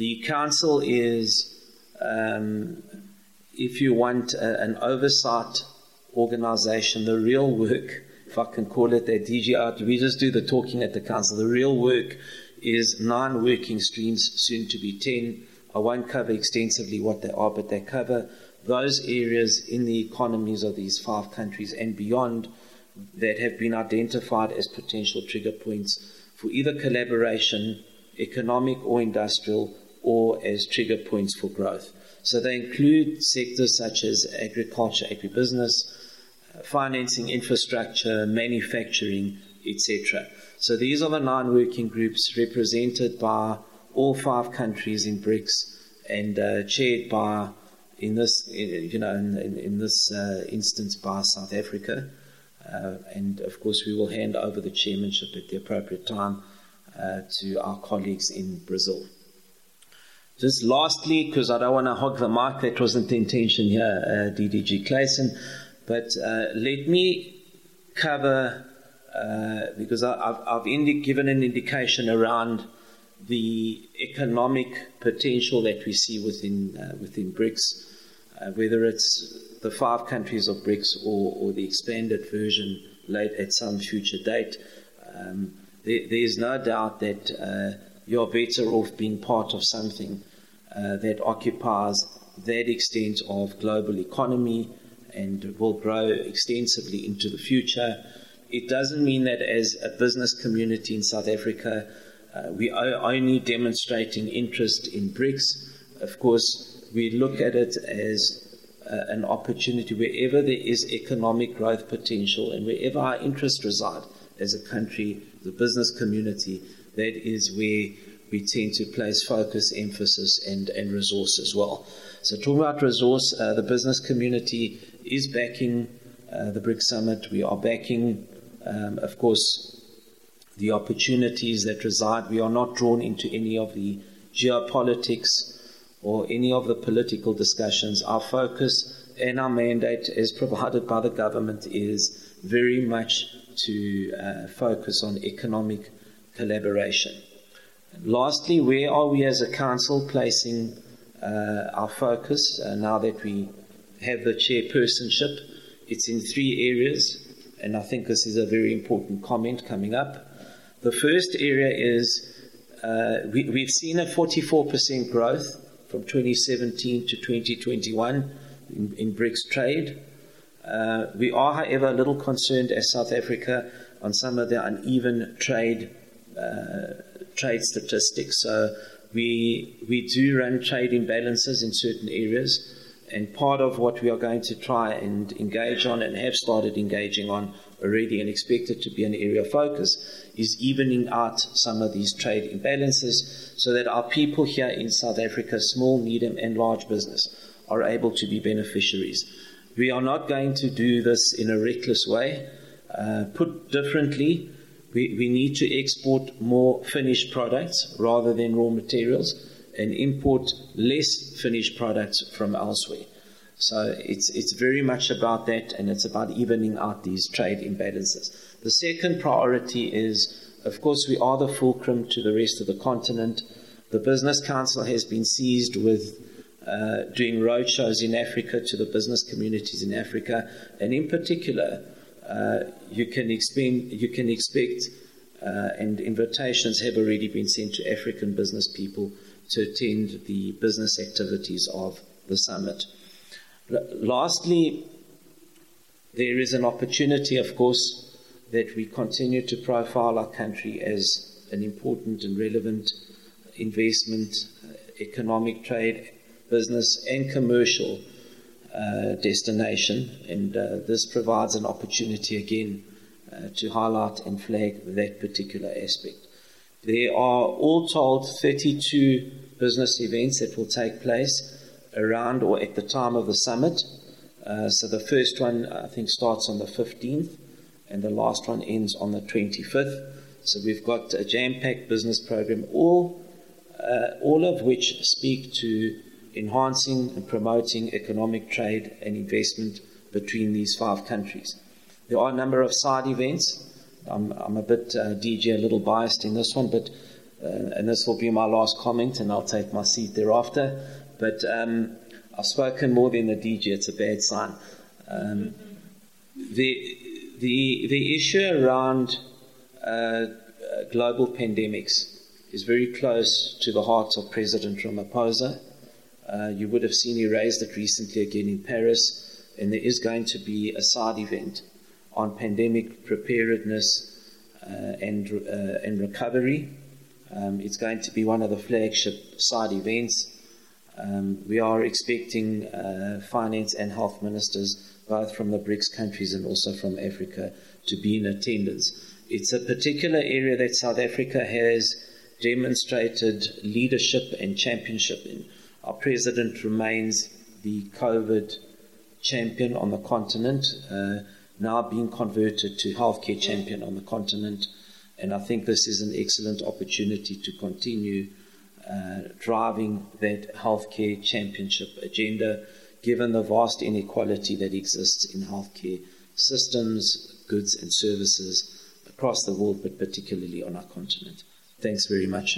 The council is, um, if you want a, an oversight organization, the real work, if I can call it that, DG we just do the talking at the council. The real work is nine working streams, soon to be ten. I won't cover extensively what they are, but they cover those areas in the economies of these five countries and beyond that have been identified as potential trigger points for either collaboration, economic or industrial, or as trigger points for growth. So they include sectors such as agriculture, agribusiness, uh, financing, infrastructure, manufacturing, etc. So these are the nine working groups represented by all five countries in BRICS and uh, chaired by, in this, you know, in, in, in this uh, instance, by South Africa. Uh, and of course, we will hand over the chairmanship at the appropriate time uh, to our colleagues in Brazil. Just lastly, because I don't want to hog the mic, that wasn't the intention here, uh, DDG Clayson, but uh, let me cover, uh, because I, have I've indi- given an indication around the economic potential that we see within, uh, within BRICS, whether it's the five countries of BRICS or, or the expanded version late at some future date, um, there, there's no doubt that uh, you're better off being part of something uh, that occupies that extent of global economy and will grow extensively into the future. It doesn't mean that as a business community in South Africa, uh, we are only demonstrating interest in BRICS. Of course, we look at it as uh, an opportunity wherever there is economic growth potential and wherever our interests reside as a country, the business community, that is where we tend to place focus, emphasis, and, and resource as well. So, talking about resource, uh, the business community is backing uh, the BRICS Summit. We are backing, um, of course, the opportunities that reside. We are not drawn into any of the geopolitics or any of the political discussions. Our focus and our mandate, as provided by the government, is very much to uh, focus on economic collaboration. Lastly, where are we as a council placing uh, our focus uh, now that we have the chairpersonship? It's in three areas, and I think this is a very important comment coming up. The first area is uh, we, have seen a 44% growth from 2017 to 2021 in, in BRICS trade. Uh, we are, however, a little concerned as South Africa on some of the uneven trade uh, trade statistics. So we we do run trade imbalances in certain areas, and part of what we are going to try and engage on and have started engaging on already and expect it to be an area of focus is evening out some of these trade imbalances so that our people here in South Africa, small, medium, and large business, are able to be beneficiaries. We are not going to do this in a reckless way. Uh, put differently, we, we need to export more finished products rather than raw materials and import less finished products from elsewhere. So it's, it's very much about that, and it's about evening out these trade imbalances. The second priority is, of course, we are the fulcrum to the rest of the continent. The Business Council has been seized with uh, doing roadshows in Africa to the business communities in Africa, and in particular, you can expect, you can expect uh, and invitations have already been sent to African business people to attend the business activities of the summit. Lastly, there is an opportunity, of course, that we continue to profile our country as an important and relevant investment, uh, economic trade, business, and commercial uh, destination. And uh, this provides an opportunity again uh, to highlight and flag that particular aspect. There are all told 32 business events that will take place around or at the time of the summit. Uh, so the first one, I think, starts on the 15th, and the last one ends on the 25th. So we've got a jam-packed business program, all, uh, all of which speak to enhancing and promoting economic trade and investment between these five countries. There are a number of side events. I'm, I'm a bit uh, DG, a little biased in this one, but uh, and this will be my last comment, and I'll take my seat thereafter. But um, I've spoken more than the DG, it's a bad sign. Um, the, the, the issue around uh, global pandemics is very close to the heart of President Ramaphosa. Uh, you would have seen he raised it recently again in Paris, and there is going to be a side event on pandemic preparedness uh, and, uh, and recovery. Um, it's going to be one of the flagship side events. Um, we are expecting uh, finance and health ministers, both from the BRICS countries and also from Africa, to be in attendance. It's a particular area that South Africa has demonstrated leadership and championship in. Our president remains the COVID champion on the continent, uh, now being converted to healthcare champion on the continent. And I think this is an excellent opportunity to continue uh, driving that healthcare championship agenda, given the vast inequality that exists in healthcare systems, goods, and services across the world, but particularly on our continent. Thanks very much.